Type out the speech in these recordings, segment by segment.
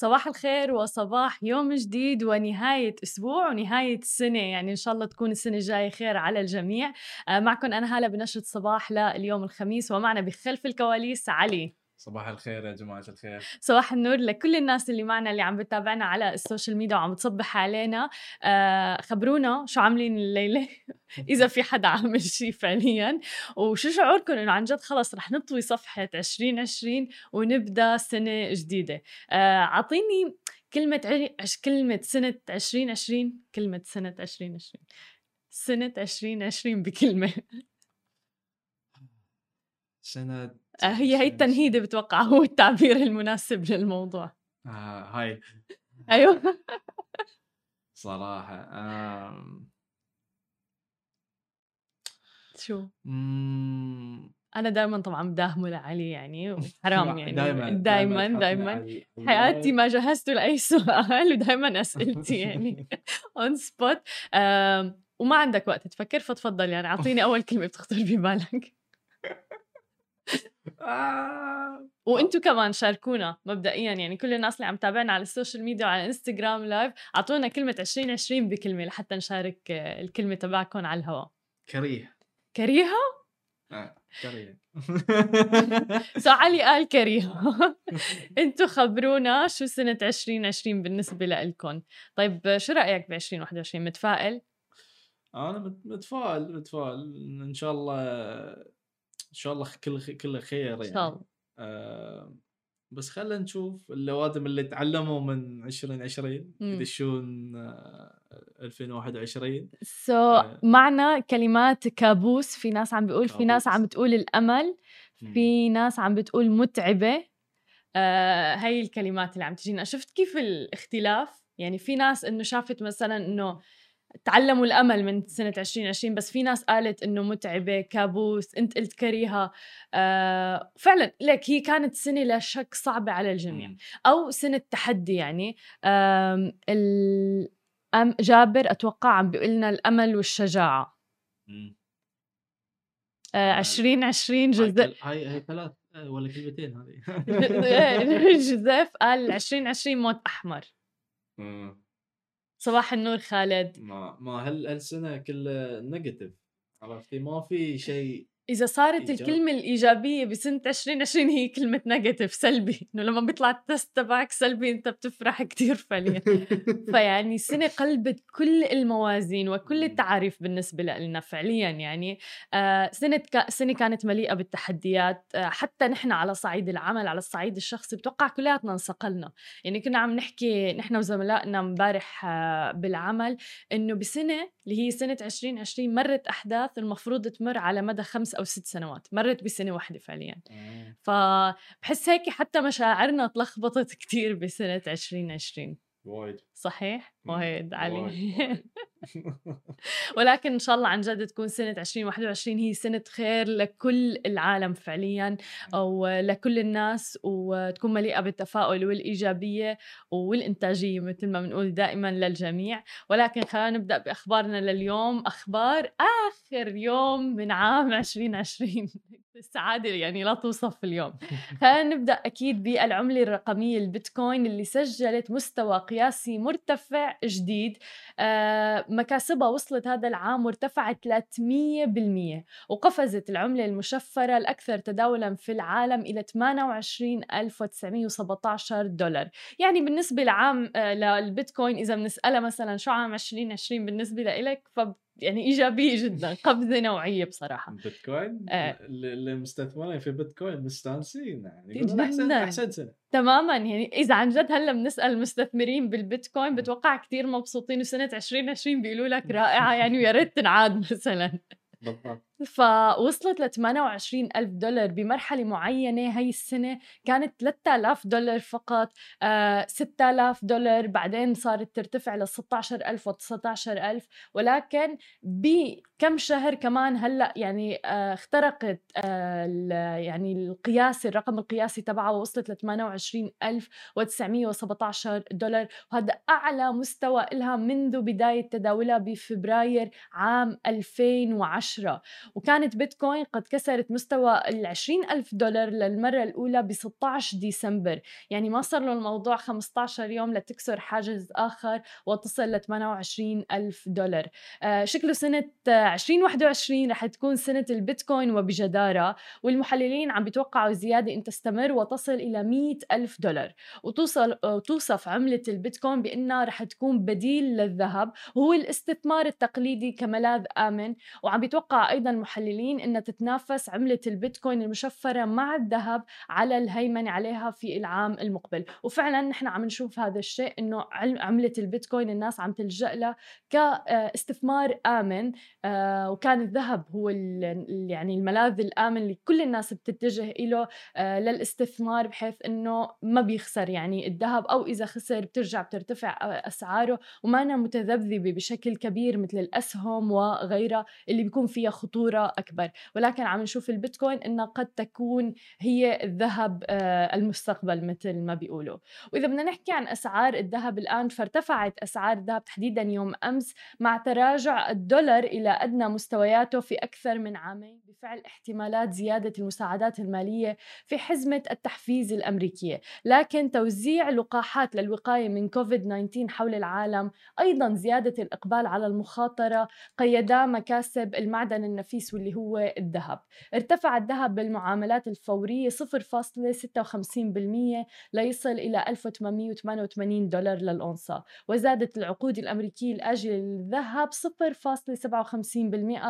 صباح الخير وصباح يوم جديد ونهاية أسبوع ونهاية سنة يعني إن شاء الله تكون السنة الجاية خير على الجميع. آه، معكم أنا هالة بنشرة صباح لليوم الخميس ومعنا بخلف الكواليس علي. صباح الخير يا جماعة الخير. صباح النور لكل الناس اللي معنا اللي عم بتابعنا على ال social media وعم تصبح علينا. آه خبرونا شو عاملين الليلة. إذا في حدا عامل شيء فعليا. وشو شعوركم؟ إنه عن جد خلص رح نطوي صفحة 2020 ونبدأ سنة جديدة. آه أعطيني كلمة عري... كلمة سنة 2020 كلمة سنة 2020 سنة 2020 بكلمة. سنة هي هي التنهيدة بتوقع هو التعبير المناسب للموضوع. آه هاي. أيوه. صراحة آم... شو؟ مم... أنا دائما طبعا بداهمه لعلي يعني حرام يعني دايما دائما دائما حياتي ما جهزته لأي سؤال ودائما أسئلتي يعني on spot وما عندك وقت تفكر فتفضل يعني أعطيني أول كلمة بتخطر ببالك آه. وأنتم كمان شاركونا مبدئيا يعني كل الناس اللي عم تابعنا على ال social media وعلى Instagram live أعطونا كلمة 2020 بكلمة لحتى نشارك الكلمة تبعكم على الهواء. كريه. كريهة؟ آه. كريه. so علي قال كريهة. أنتم خبرونا شو سنة 2020 بالنسبة لكم طيب شو رأيك ب 2021 متفائل؟ أنا متفائل متفائل. إن شاء الله شاء الله كل كله خير يعني. ان شاء الله. آه بس خلينا نشوف اللوادم اللي تعلموا من 2020 يدشون آه 2021 سو so, آه. معنا كلمات كابوس في ناس عم بيقول في ناس عم بتقول الأمل في ناس عم بتقول متعبة. آه هاي الكلمات اللي عم تجينا. شفت كيف الاختلاف؟ يعني في ناس إنه شافت مثلا إنه تعلموا الأمل من سنة 2020 بس في ناس قالت إنه متعبة كابوس أنت قلت كريهة. آه فعلا لك هي كانت سنة لا شك صعبة على الجميع. أو سنة تحدي يعني. آه أم جابر أتوقع عم بيقول لنا الأمل والشجاعة. آه 2020 جزء. هاي هاي ثلاث آه، ولا كلمتين هذه. جوزيف قال 2020 موت أحمر. صباح النور خالد. ما ما هالسنه كلها negative؟ عرفتي ما في شيء إذا صارت إيجاب. الكلمة الإيجابية بسنة 2020 هي كلمة negative سلبي. إنه لما بيطلع ال test تبعك سلبي أنت بتفرح كتير فعليا. فيعني سنة قلبت كل الموازين وكل التعاريف بالنسبة لنا فعليا يعني. آه سنة ك... سنة كانت مليئة بالتحديات. آه حتى نحن على صعيد العمل على الصعيد الشخصي بتوقع كلياتنا انصقلنا. يعني كنا عم نحكي نحن وزملائنا امبارح آه بالعمل إنه بسنة اللي هي سنة 2020 مرت أحداث المفروض تمر على مدى خمس أو ست سنوات مرت بسنة واحدة فعليا. فبحس هيك حتى مشاعرنا تلخبطت كتير بسنة 2020 وايد. صحيح؟ وايد علي. ولكن إن شاء الله عن جد تكون سنة 2021 هي سنة خير لكل العالم فعليا أو لكل الناس وتكون مليئة بالتفاؤل والإيجابية والإنتاجية مثل ما بنقول دائما للجميع. ولكن خلينا نبدأ بأخبارنا لليوم. أخبار آخر يوم من عام 2020 السعادة يعني لا توصف اليوم. خلينا نبدأ أكيد بالعملة الرقمية البيتكوين اللي سجلت مستوى قياسي مرتفع جديد آه مكاسبها وصلت هذا العام وارتفعت 300% وقفزت العملة المشفرة الأكثر تداولا في العالم إلى 28917 دولار. يعني بالنسبة لعام آه للبيتكوين إذا بنسألها مثلا شو عام 2020 بالنسبة لإلك فب يعني إيجابية جدا قفزه نوعية بصراحة. بيتكوين؟ آه. المستثمرين في بيتكوين مستانسين يعني. احسن أحسن سنة. تماما. يعني إذا عن جد هلأ بنسأل المستثمرين بالبيتكوين بتوقع كثير مبسوطين وسنة 2020 بيقولوا لك رائعة يعني ويا ريت تنعاد مثلا. بالضبط. فوصلت ل 28 ألف دولار بمرحلة معينة. هاي السنة كانت 3000 دولار فقط آه 6000 دولار. بعدين صارت ترتفع ل 16000 و 19000 ولكن بكم شهر كمان هلأ يعني آه اخترقت آه يعني القياسي الرقم القياسي تبعها ووصلت ل 28917 دولار. وهذا أعلى مستوى لها منذ بداية تداولها بفبراير عام 2010 وكانت بيتكوين قد كسرت مستوى ال 20 ألف دولار للمرة الأولى ب 16 ديسمبر. يعني ما صار له الموضوع 15 يوم لتكسر حاجز آخر وتصل ل 28 ألف دولار. آه شكله سنة 2021 رح تكون سنة البيتكوين وبجدارة والمحللين عم بيتوقعوا زيادة أن تستمر وتصل إلى 100 ألف دولار. وتوصل توصف عملة البيتكوين بأنها رح تكون بديل للذهب وهو الاستثمار التقليدي كملاذ آمن. وعم بيتوقع أيضا المحللين أنها تتنافس عملة البيتكوين المشفرة مع الذهب على الهيمنة عليها في العام المقبل. وفعلا نحن عم نشوف هذا الشيء أنه عملة البيتكوين الناس عم تلجأ لها كاستثمار آمن. آه، وكان الذهب هو يعني الملاذ الآمن اللي كل الناس بتتجه له آه، للاستثمار بحيث أنه ما بيخسر. يعني الذهب أو إذا خسر بترجع بترتفع أسعاره. وما أنا متذبذبة بشكل كبير مثل الأسهم وغيرها اللي بيكون فيها خطورة أكبر. ولكن عم نشوف البيتكوين إنها قد تكون هي الذهب آه، المستقبل مثل ما بيقولوا. وإذا بدنا نحكي عن أسعار الذهب الآن فارتفعت أسعار الذهب تحديدا يوم أمس مع تراجع الدولار إلى أدنى مستوياته في أكثر من عامين بفعل احتمالات زيادة المساعدات المالية في حزمة التحفيز الأمريكية. لكن توزيع لقاحات للوقاية من كوفيد 19 حول العالم أيضا زيادة الإقبال على المخاطرة قيدا مكاسب المعدن النفيس واللي هو الذهب. ارتفع الذهب بالمعاملات الفورية 0.56% ليصل إلى 1888 دولار للأونصة وزادت العقود الأمريكية الآجلة للذهب 0.57%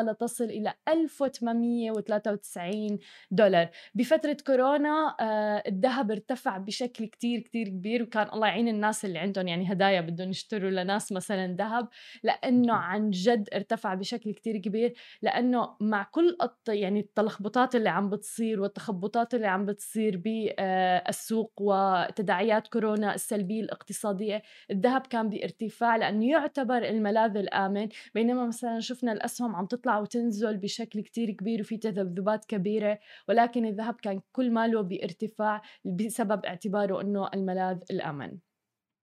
لتصل إلى 1893 دولار. بفترة كورونا آه، الذهب ارتفع بشكل كتير كتير كبير وكان الله يعين الناس اللي عندهم يعني هدايا بدهم يشتروا لناس مثلا ذهب لأنه عن جد ارتفع بشكل كتير كبير لأنه مع كل. يعني التلخبطات اللي عم بتصير والتخبطات اللي عم بتصير بالسوق وتداعيات كورونا السلبية الاقتصادية الذهب كان بارتفاع لأنه يعتبر الملاذ الآمن بينما مثلا شفنا الأسهم عم تطلع وتنزل بشكل كتير كبير وفي تذبذبات كبيرة ولكن الذهب كان كل ماله بارتفاع بسبب اعتباره أنه الملاذ الآمن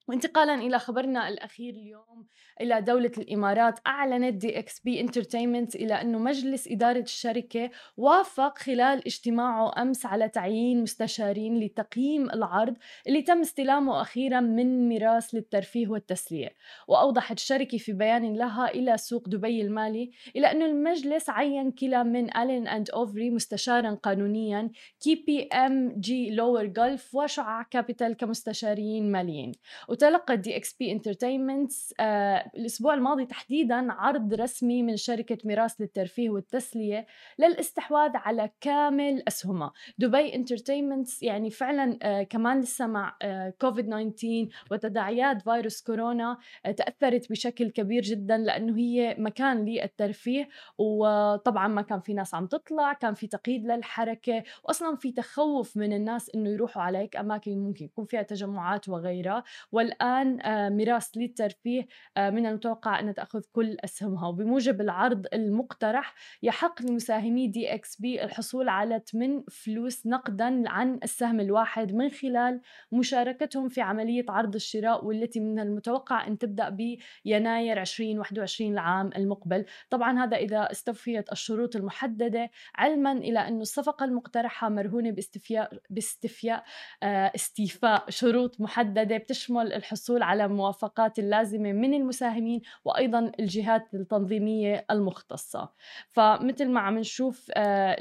وانتقالا إلى خبرنا الأخير اليوم إلى دولة الإمارات أعلنت DXB Entertainment إلى أنه مجلس إدارة الشركة وافق خلال اجتماعه أمس على تعيين مستشارين لتقييم العرض اللي تم استلامه أخيرا من ميراث للترفيه والتسلية. وأوضحت الشركة في بيان لها إلى سوق دبي المالي إلى أنه المجلس عين كلا من Allen and Overy مستشارا قانونيا KPMG Lower Gulf وشعاع Capital كمستشارين ماليين. وتلقت DXB Entertainment الأسبوع الماضي تحديدا عرض رسمي من شركة ميراث للترفيه والتسلية للاستحواذ على كامل أسهمها. دبي Entertainment يعني فعلا آه كمان لسه مع آه كوفيد 19 وتداعيات فيروس كورونا آه تأثرت بشكل كبير جدا لأنه هي مكان للترفيه. وطبعا ما كان في ناس عم تطلع كان في تقييد للحركة واصلا في تخوف من الناس إنه يروحوا على هيك أماكن ممكن يكون فيها تجمعات وغيرها. والآن آه، ميراث للترفيه آه، من المتوقع أن تأخذ كل أسهمها. وبموجب العرض المقترح يحق لمساهمي دي إكس بي الحصول على 8 فلوس نقدا عن السهم الواحد من خلال مشاركتهم في عملية عرض الشراء والتي من المتوقع أن تبدأ بيناير 2021 العام المقبل. طبعا هذا إذا استوفيت الشروط المحددة علما إلى أن الصفقة المقترحة مرهونة باستفياء باستفياء آه، استيفاء شروط محددة بتشمل الحصول على موافقات اللازمة من المساهمين وأيضا الجهات التنظيمية المختصة. فمثل ما عم نشوف آه،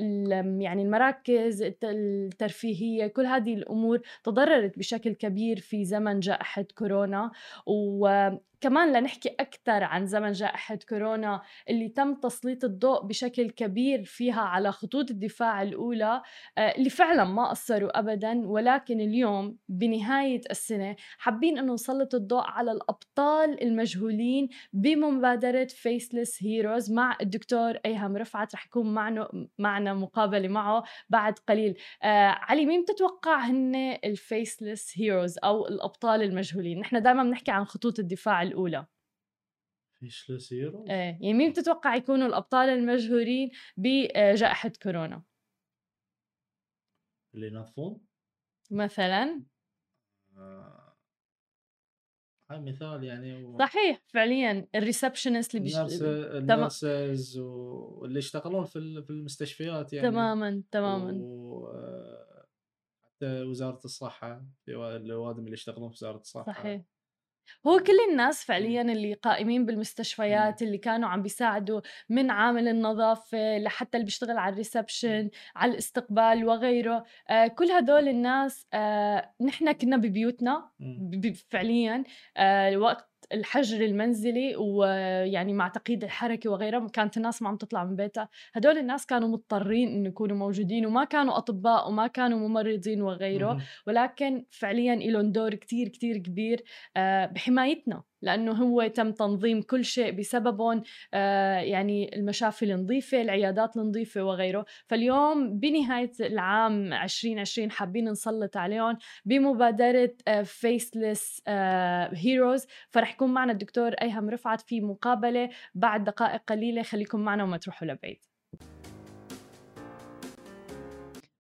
يعني المراكز الترفيهية كل هذه الأمور تضررت بشكل كبير في زمن جائحة كورونا. و كمان لنحكي أكثر عن زمن جائحة كورونا اللي تم تسليط الضوء بشكل كبير فيها على خطوط الدفاع الأولى آه، اللي فعلا ما قصروا أبدا ولكن اليوم بنهاية السنة حابين أنه نسلط الضوء على الأبطال المجهولين بمبادرة فيسلس هيروز مع الدكتور أيهم رفعت رح يكون معنا معنا مقابلة معه بعد قليل. آه علي مين بتتوقع هن الفيسلس هيروز أو الأبطال المجهولين؟ نحن دائما بنحكي عن خطوط الدفاع الأولى إيش يصيروا؟ إيه يعني مين بتتوقع يكونوا الأبطال المجهورين بجائحة كورونا؟ اللي ينظفون؟ مثلا آه، هاي مثال يعني و... صحيح فعليا الريسبشنست اللي بيش... الناس الناسز واللي يشتغلون في في المستشفيات يعني تماما تماما و حتى وزارة الصحة في وا- الأوادم اللي يشتغلون في وزارة الصحة صحيح هو كل الناس فعليا اللي قائمين بالمستشفيات اللي كانوا عم بيساعدوا من عامل النظافة لحتى اللي بيشتغل على الريسبشن على الاستقبال وغيره. آه كل هدول الناس آه نحن كنا ببيوتنا فعليا آه وقت الحجر المنزلي ويعني مع تقييد الحركة وغيرها كانت الناس ما عم تطلع من بيتها. هدول الناس كانوا مضطرين إنه يكونوا موجودين وما كانوا أطباء وما كانوا ممرضين وغيره. ولكن فعليا لهم دور كتير كتير كبير آه، بحمايتنا. لأنه هو تم تنظيم كل شيء بسببهم آه، يعني المشافي النظيفة العيادات النظيفة وغيره. فاليوم بنهاية العام 2020 حابين نسلط عليهم بمبادرة فيسلس هيروز فرح يكون معنا الدكتور أيهم رفعت في مقابلة بعد دقائق قليلة. خليكم معنا وما تروحوا لبعيد.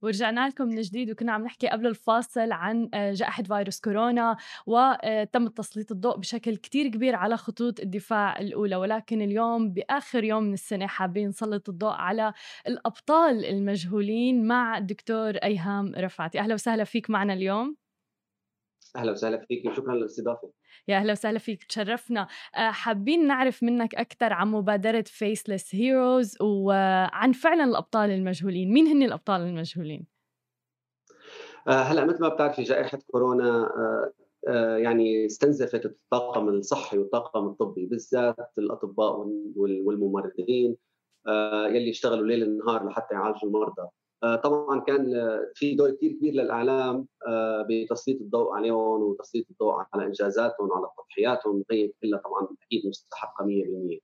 ورجعنا لكم من جديد وكنا عم نحكي قبل الفاصل عن آه، جائحة فيروس كورونا وتم تسليط الضوء بشكل كتير كبير على خطوط الدفاع الأولى. ولكن اليوم بآخر يوم من السنة حابين نسلط الضوء على الأبطال المجهولين مع الدكتور أيهام رفعتي أهلا وسهلا فيك معنا اليوم. أهلا وسهلا فيك وشكرا للاستضافة. يا أهلا وسهلا فيك تشرفنا. آه، حابين نعرف منك أكثر عن مبادرة فيسلس هيروز وعن فعلا الأبطال المجهولين. مين هن الأبطال المجهولين؟ آه، هلأ مثل ما بتعرفي جائحة كورونا آه، يعني استنزفت الطاقم الصحي والطاقم الطبي بالذات الأطباء وال- وال- والممرضين. يلي اشتغلوا ليل نهار لحتى يعالجوا المرضى. آه، طبعا كان آه، في دور كثير كبير للإعلام آه، بتسليط الضوء عليهم وتسليط الضوء على إنجازاتهم وعلى تضحياتهم. هي كلها طبعا أكيد مستحقة 100%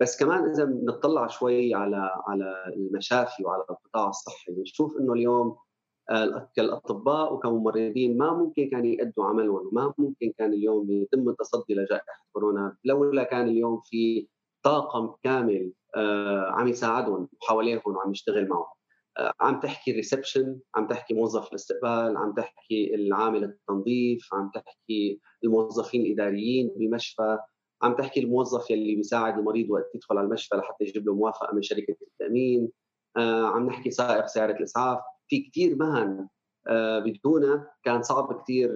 بس كمان إذا بنطلع شوي على على المشافي وعلى القطاع الصحي بنشوف إنه اليوم آه، كالأطباء وكممرضين ما ممكن كانوا يأدوا عملهم وما ممكن كان اليوم يتم التصدي لجائحة كورونا لولا كان اليوم في طاقم كامل آه، عم يساعدهم وحواليهم وعم يشتغل معهم. آه، عم تحكي الريسبشن عم تحكي موظف الاستقبال عم تحكي العامل التنظيف عم تحكي الموظفين الإداريين بالمشفى عم تحكي الموظف يلي بيساعد المريض وقت يدخل على المشفى لحتى يجيب له موافقة من شركة التأمين. آه، عم نحكي سائق سيارة الإسعاف. في كثير مهن آه، بدونها كان صعب كثير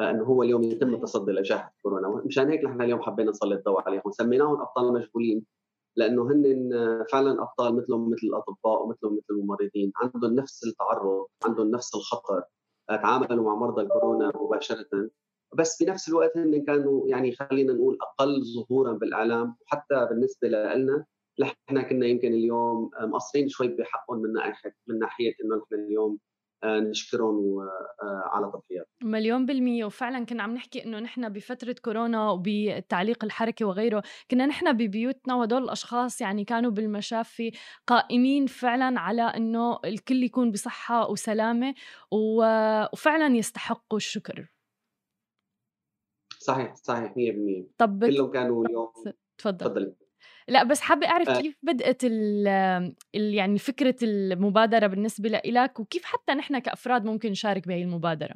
إنه هو اليوم يتم التصدي لجائحه كورونا مشان هيك نحن اليوم حبينا نسلط الضوء عليهم. سميناهم أبطال مجهولين لأنه هن آه، فعلا أبطال مثلهم مثل الأطباء ومثلهم مثل الممرضين. عندهم نفس التعرض عندهم نفس الخطر. آه، تعاملوا مع مرضى الكورونا مباشرة. بس بنفس الوقت هن كانوا يعني خلينا نقول أقل ظهورا بالإعلام. وحتى بالنسبة لنا نحن كنا يمكن اليوم آه، مقصرين شوي بحقهم من ناحية من ناحية إنه نحن اليوم آه، نشكرهم آه، على تضحياتهم. مليون بالمية. وفعلا كنا عم نحكي إنه نحن بفترة كورونا وبالتعليق الحركي وغيره كنا نحن ببيوتنا وهدول الأشخاص يعني كانوا بالمشافي قائمين فعلا على إنه الكل يكون بصحة وسلامة وفعلا يستحقوا الشكر. صحيح صحيح 100% طب كلهم كانوا اليوم تفضل. تفضلي لا بس حابة أعرف آه. كيف بدأت ال ال- يعني فكرة المبادرة بالنسبة لإلك وكيف حتى نحن كأفراد ممكن نشارك بهي المبادرة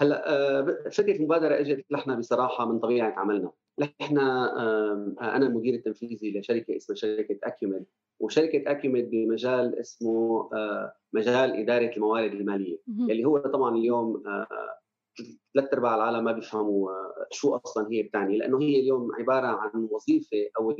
هلأ آه، فكرة المبادرة إجت نحن بصراحة من طبيعة عملنا نحن آم، أنا المدير التنفيذي لشركة اسمها شركة أكيوميد وشركة أكيوميد بمجال اسمه آه، مجال إدارة الموارد المالية مهم. اللي هو طبعا اليوم آه، ثلاث أرباع العالم ما بيفهموا آه، شو أصلا هي بتعني لأنه هي اليوم عبارة عن وظيفة أو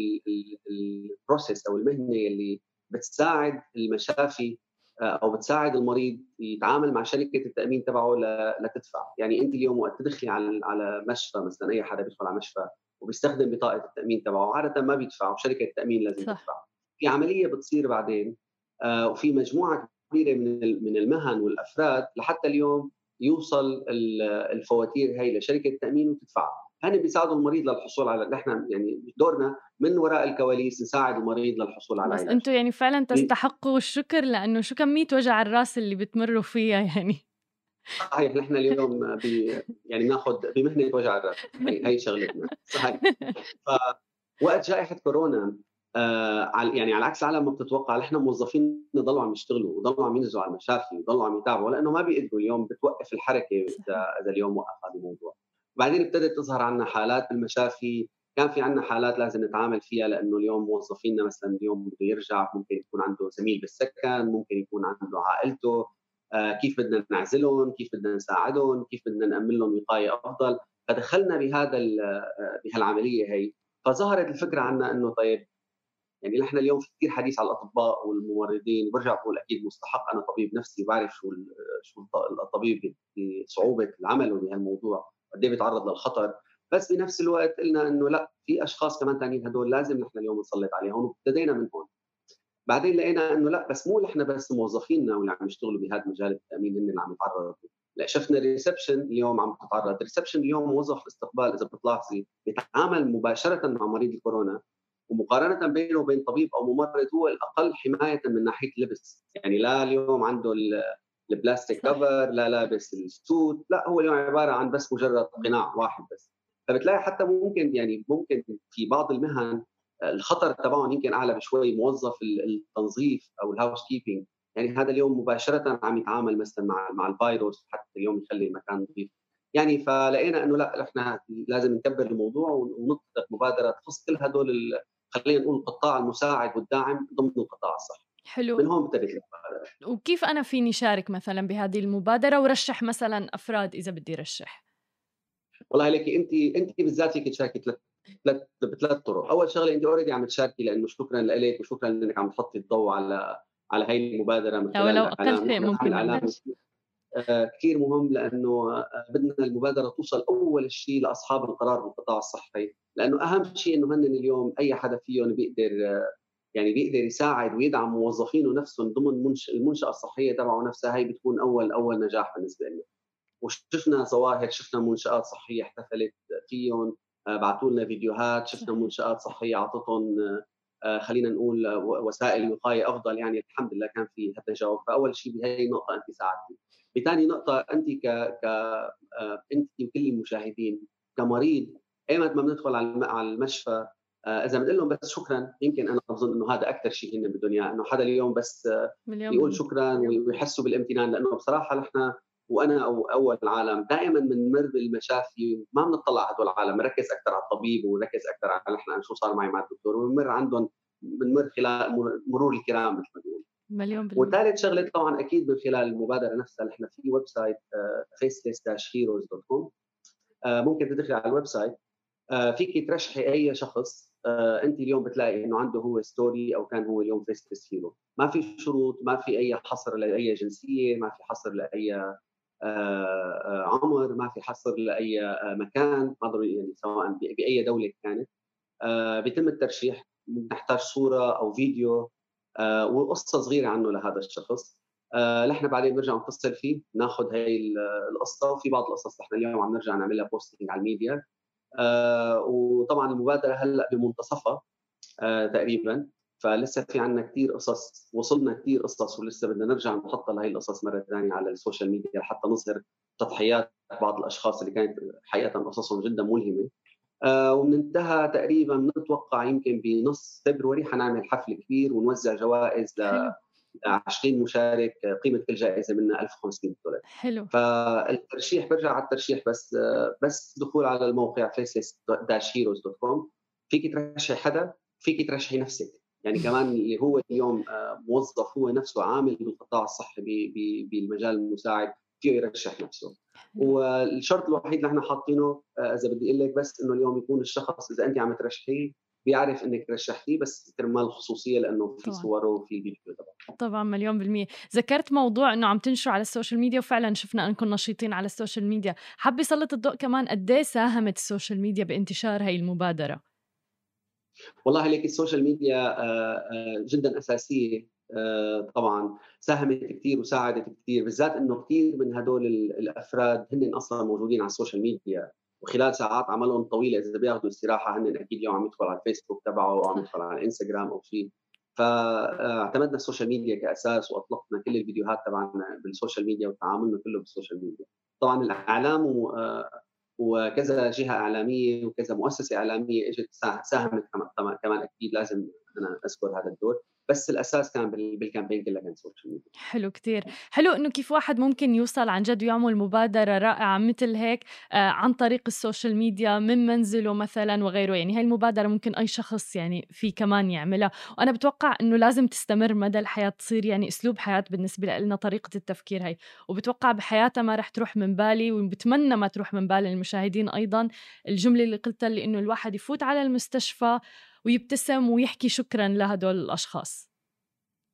البروسيس أو المهنة اللي بتساعد المشافي آه، أو بتساعد المريض يتعامل مع شركة التأمين تبعه لتدفع، يعني أنت اليوم وقت تدخلي على على مشفى مثلا أي حدا بيدخل على مشفى وبيستخدم بطاقة التأمين تبعه عادة ما بيدفع وشركة التأمين لازم صح. تدفع. في عملية بتصير بعدين آه، وفي مجموعة كبيرة من من المهن والأفراد لحتى اليوم يوصل ال- الفواتير هي لشركة التامين وتدفعها. هن بيساعدوا المريض للحصول على نحن يعني دورنا من وراء الكواليس نساعد المريض للحصول على بس. أنتم يعني فعلا تستحقوا الشكر لأنه شو كمية وجع الراس اللي بتمروا فيها يعني صحيح نحن اليوم ب... يعني بناخذ بمهنة وجع الراس هي هي شغلتنا صحيح فوقت جائحة كورونا آه يعني على عكس العالم ما بتتوقع نحن موظفين ضلوا عم يشتغلوا وضلوا عم ينزلوا على المشافي وضلوا عم يتابعوا لأنه ما بيقدروا اليوم بتوقف الحركة اذا اليوم وقف هذا الموضوع. بعدين ابتدت تظهر عنا حالات بالمشافي كان في عندنا حالات لازم نتعامل فيها لأنه اليوم موظفينا مثلا اليوم بده يرجع ممكن يكون عنده زميل بالسكن ممكن يكون عنده عائلته آه كيف بدنا نعزلهم كيف بدنا نساعدهم كيف بدنا نأمن لهم وقاية أفضل. فدخلنا بهذا آه، بهالعملية هي. فظهرت الفكرة عنا إنه طيب يعني نحن اليوم في كثير حديث على الأطباء والممرضين وبرجع بقول أكيد مستحق. أنا طبيب نفسي بعرف شو شو الطبيب بصعوبة العمل بهالموضوع قد إيه بيتعرض للخطر. بس بنفس الوقت قلنا إنه لا في أشخاص كمان ثانيين هدول لازم نحن اليوم نسلط عليهم وابتدينا من هون. بعدين لقينا إنه لا بس مو نحن بس موظفينا واللي عم يشتغلوا بهذا مجال التأمين هن اللي عم يتعرضوا. لا شفنا ال reception اليوم عم تتعرض. ال reception اليوم موظف الاستقبال إذا بتلاحظي بيتعامل مباشرة مع مريض الكورونا. ومقارنة بينه وبين طبيب أو ممرض هو الأقل حماية من ناحية اللبس يعني لا اليوم عنده البلاستيك كفر لا لابس السوت لا هو اليوم عبارة عن بس مجرد قناع واحد بس. فبتلاقي حتى ممكن يعني ممكن في بعض المهن الخطر تبعهم يمكن أعلى بشوي موظف التنظيف أو الهاوس كيبنج يعني هذا اليوم مباشرة عم يتعامل مثلا مع مع الفيروس حتى اليوم يخلي المكان نظيف. يعني فلقينا إنه لا إحنا لازم نكبر الموضوع ونطلق مبادرة تخص كل هدول خلينا نقول القطاع المساعد والداعم ضمن القطاع الصحي. حلو. من هون ابتدت المبادرة. وكيف أنا فيني شارك مثلا بهذه المبادرة ورشح مثلا أفراد إذا بدي رشح؟ والله لك انت انت بالذات فيك تشاركي ثلاث ثلاث بثلاث طرق، أول شغلة انت اوريدي عم تشاركي لأنه شكرا لك وشكرا لأنك عم تحطي الضوء على على هي المبادرة من خلال لو أقل شيء ممكن كثير مهم لأنه آه بدنا المبادرة توصل أول شيء لأصحاب القرار بالقطاع الصحي، لأنه أهم شيء إنه هن اليوم أي حدا فيهم بيقدر آه يعني بيقدر يساعد ويدعم موظفينه نفسهم ضمن المنشأة الصحية تبعه نفسها هي بتكون أول أول نجاح بالنسبة لنا. وشفنا ظواهر شفنا منشآت صحية احتفلت فيهم آه، بعثوا لنا فيديوهات شفنا منشآت صحية اعطتهم آه، خلينا نقول وسائل وقاية أفضل يعني الحمد لله كان في تجاوب فأول شيء بهي النقطة أنت ساعدتي بثاني نقطة أنت ك ك آه، أنت وكل المشاهدين كمريض ايمت ما بندخل على المشفى إذا بنقول لهم بس شكرا يمكن أنا بظن إنه هذا أكثر شيء هن بدهم إياه إنه حدا اليوم بس يقول شكرا ويحسوا بالامتنان لأنه بصراحة نحن وأنا أو أول العالم دائما بنمر بالمشافي ما بنطلع على هدول العالم بنركز أكثر على الطبيب ونركز أكثر على نحن شو صار معي مع الدكتور وبنمر عندهم بنمر خلال مرور الكرام مثل ما بنقول مليون بالمية. وثالث شغلة طبعا أكيد من خلال المبادرة نفسها نحن في website faceless heroes dot com ممكن تدخلي على ال website آه، فيك ترشحي أي شخص آه، أنت اليوم بتلاقي إنه عنده هو story أو كان هو اليوم faceless hero ما في شروط ما في أي حصر لأي جنسيه ما في حصر لأي آه، آه، عمر ما في حصر لأي آه، مكان ما ضروري يعني سواء بأي دولة كانت. بيتم الترشيح نحتاج صورة أو فيديو وقصة صغيرة عنه لهذا الشخص. نحن بعدين بنرجع نتصل فيه ناخذ هي القصة وفي بعض القصص نحن اليوم عم نرجع نعملها posting على الميديا. وطبعا المبادرة هلأ بمنتصفها تقريبا. فلسه في عندنا كثير قصص وصلنا كثير قصص ولسه بدنا نرجع نحط لهي القصص مرة ثانية على ال social media حتى نظهر تضحيات بعض الأشخاص اللي كانت حقيقه قصصهم جدا ملهمة. آه وبننتهى تقريبا بنتوقع يمكن بنص فبراير حنعمل حفل كبير ونوزع جوائز ل 20 مشارك قيمة كل جائزة منها 1500 دولار. حلو. فالترشيح برجع على الترشيح بس بس دخول على الموقع faceless-heroes.com فيك ترشحي حدا فيك ترشحي نفسك. يعني كمان اللي هو اليوم آه، موظف هو نفسه عامل بالقطاع الصحي بالمجال المساعد فيه يرشح نفسه. والشرط الوحيد اللي إحنا حاطينه آه، إذا بدي أقول لك بس إنه اليوم يكون الشخص إذا أنت عم ترشحيه بيعرف إنك رشحتيه بس كرمال الخصوصية لأنه في صوره وفي فيديو طبعا. طبعا مليون بالمية. ذكرت موضوع إنه عم تنشروا على ال social media وفعلا شفنا أنكم نشيطين على ال social media. حابة يسلط الضوء كمان قد إيه ساهمت ال social media بانتشار هاي المبادرة؟ والله ليك ال social media آه، آه، جدا أساسية آه، طبعا. ساهمت كثير وساعدت كثير بالذات إنه كثير من هدول الأفراد هن أصلا موجودين على ال social media. وخلال ساعات عملهم طويلة إذا بياخذوا استراحة هن أكيد اليوم عم يدخل على الفيسبوك تبعه أو عم يدخل على الإنستغرام أو شيء فاعتمدنا ال social media كأساس وأطلقنا كل الفيديوهات تبعنا بال social media وتعاملنا كله بال social media. طبعا الإعلام وكذا جهة إعلامية وكذا مؤسسة إعلامية إجت ساهمت كمان أكيد لازم أنا أذكر هذا الدور. بس الأساس كان بال campaign كلها كان social media حلو كتير. حلو إنه كيف واحد ممكن يوصل عن جد ويعمل مبادرة رائعة مثل هيك آه، عن طريق ال social media من منزله مثلا وغيره. يعني هاي المبادرة ممكن أي شخص يعني في كمان يعملها. وأنا بتوقع إنه لازم تستمر مدى الحياة تصير يعني أسلوب حياة بالنسبة لنا طريقة التفكير هاي. وبتوقع بحياتها ما رح تروح من بالي وبتمنى ما تروح من بال المشاهدين أيضا. الجملة اللي قلتها اللي إنه الواحد يفوت على المستشفى ويبتسم ويحكي شكرا لهدول الأشخاص.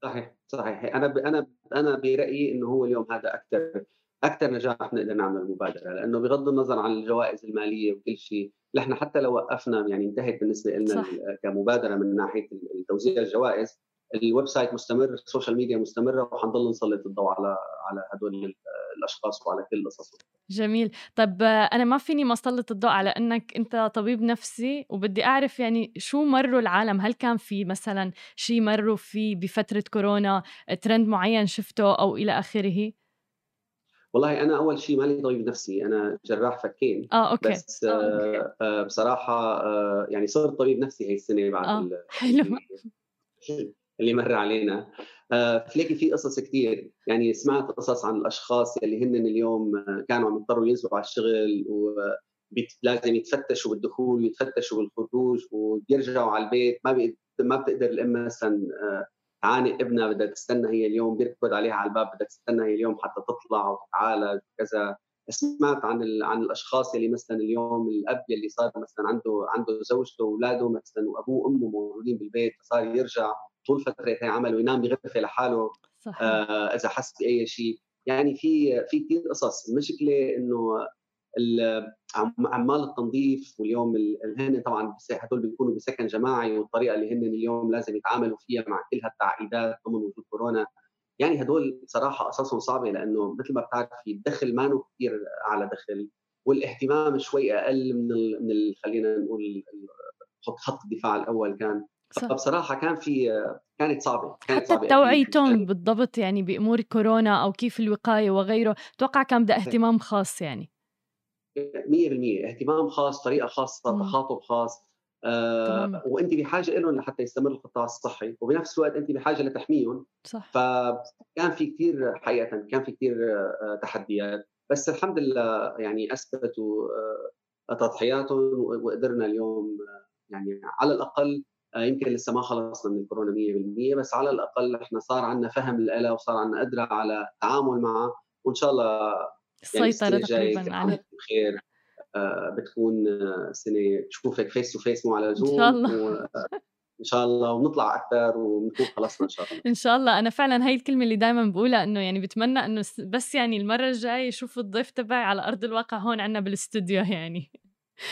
صحيح صحيح. أنا ب... أنا أنا برأيي إنه هو اليوم هذا أكثر أكثر نجاح نقدر نعمل مبادره لأنه بغض النظر عن الجوائز المالية وكل شيء نحن حتى لو وقفنا يعني انتهت بالنسبة لنا كمبادرة من ناحية توزيع الجوائز ال website مستمر ال social media مستمرة وحنضل نسلط الضوء على على هدول الأشخاص وعلى كل قصصهم جميل. طب أنا ما فيني ما أسلط الضوء على إنك أنت طبيب نفسي وبدي أعرف يعني شو مروا العالم؟ هل كان في مثلا شيء مروا فيه بفترة كورونا ترند معين شفته أو إلى آخره؟ والله أنا أول شيء مالي طبيب نفسي أنا جراح فكين. آه okay. بس آه okay. آه بصراحة آه يعني صرت طبيب نفسي هي السنة بعد آه. حلو. اللي مر علينا. آه تلاقي في قصص كثير يعني سمعت قصص عن الأشخاص اللي هن اليوم كانوا عم يضطروا ينزلوا على الشغل ولازم يتفتشوا بالدخول ويتفتشوا بالخروج وبيرجعوا على البيت. ما ما بتقدر الأم مثلا آه تعانق ابنها بدها تستنى هي اليوم بيركض عليها على الباب بدها تستنى هي اليوم حتى تطلع وتتعالج وكذا. سمعت عن عن الأشخاص اللي مثلا اليوم الأب اللي صار مثلا عنده عنده زوجته وأولاده مثلا وأبوه وأمه موجودين بالبيت فصار يرجع. طول فترة عمل وينام بغرفة لحاله صحيح. آه إذا حس بأي شيء. يعني في في كثير قصص. المشكلة إنه عمال التنظيف واليوم هن طبعا هدول بيكونوا بسكن جماعي والطريقة اللي هن اليوم لازم يتعاملوا فيها مع كل هالتعقيدات ضمن وجود كورونا. يعني هدول صراحة قصصهم صعبة لأنه مثل ما بتعرفي الدخل ما كثير اعلى دخل والاهتمام شوي أقل من من خلينا نقول خط الدفاع الأول كان. صح. فبصراحه كان في كانت صعبة كانت حتى صعبة توعيتهم بالضبط يعني بأمور كورونا أو كيف الوقاية وغيره أتوقع كان بدها اهتمام خاص يعني. 100% اهتمام خاص طريقة خاصه تخاطب خاص آه وأنت بحاجة لهم لحتى يستمر القطاع الصحي وبنفس الوقت أنت بحاجة لتحميهم. صح. فكان في كثير حقيقة كان في كثير آه تحديات بس الحمد لله يعني أثبتوا آه تضحياتهم وقدرنا اليوم آه، يعني على الأقل يمكن لسه ما خلصنا من الكورونا 100% بس على الأقل إحنا صار عندنا فهم لها وصار عندنا قدرة على التعامل معها وإن شاء الله يعني السيطرة تقريبا عليه. بخير آه، بتكون آه، سنة تشوفك face to face مو على زوم ان شاء الله. إن شاء الله ونطلع أكثر ونكون خلصنا إن شاء الله. إن شاء الله. أنا فعلا هي الكلمة اللي دائما بقولها إنه يعني بتمنى إنه بس يعني المرة الجاية يشوفوا الضيف تبعي على أرض الواقع هون عندنا بالاستوديو يعني.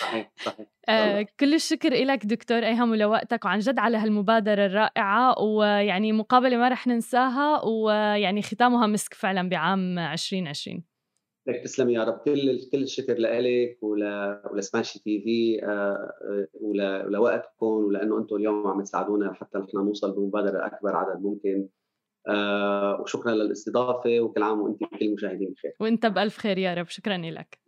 صحيح صحيح. آه كل الشكر لك دكتور ايهم ولوقتك وعن جد على هالمبادرة الرائعة ويعني مقابلة ما رح ننساها ويعني ختامها مسك فعلا بعام 2020 لك تسلم يا رب. كل كل الشكر لك ولسماشي تي في آه، آه، ولوقتكم ولأنه أنتم اليوم عم تساعدونا حتى نحن نوصل بمبادرة أكبر عدد ممكن. آه، وشكرا للإستضافة وكل عام وانت وكل المشاهدين بخير وأنت بألف خير يا رب. شكرا لك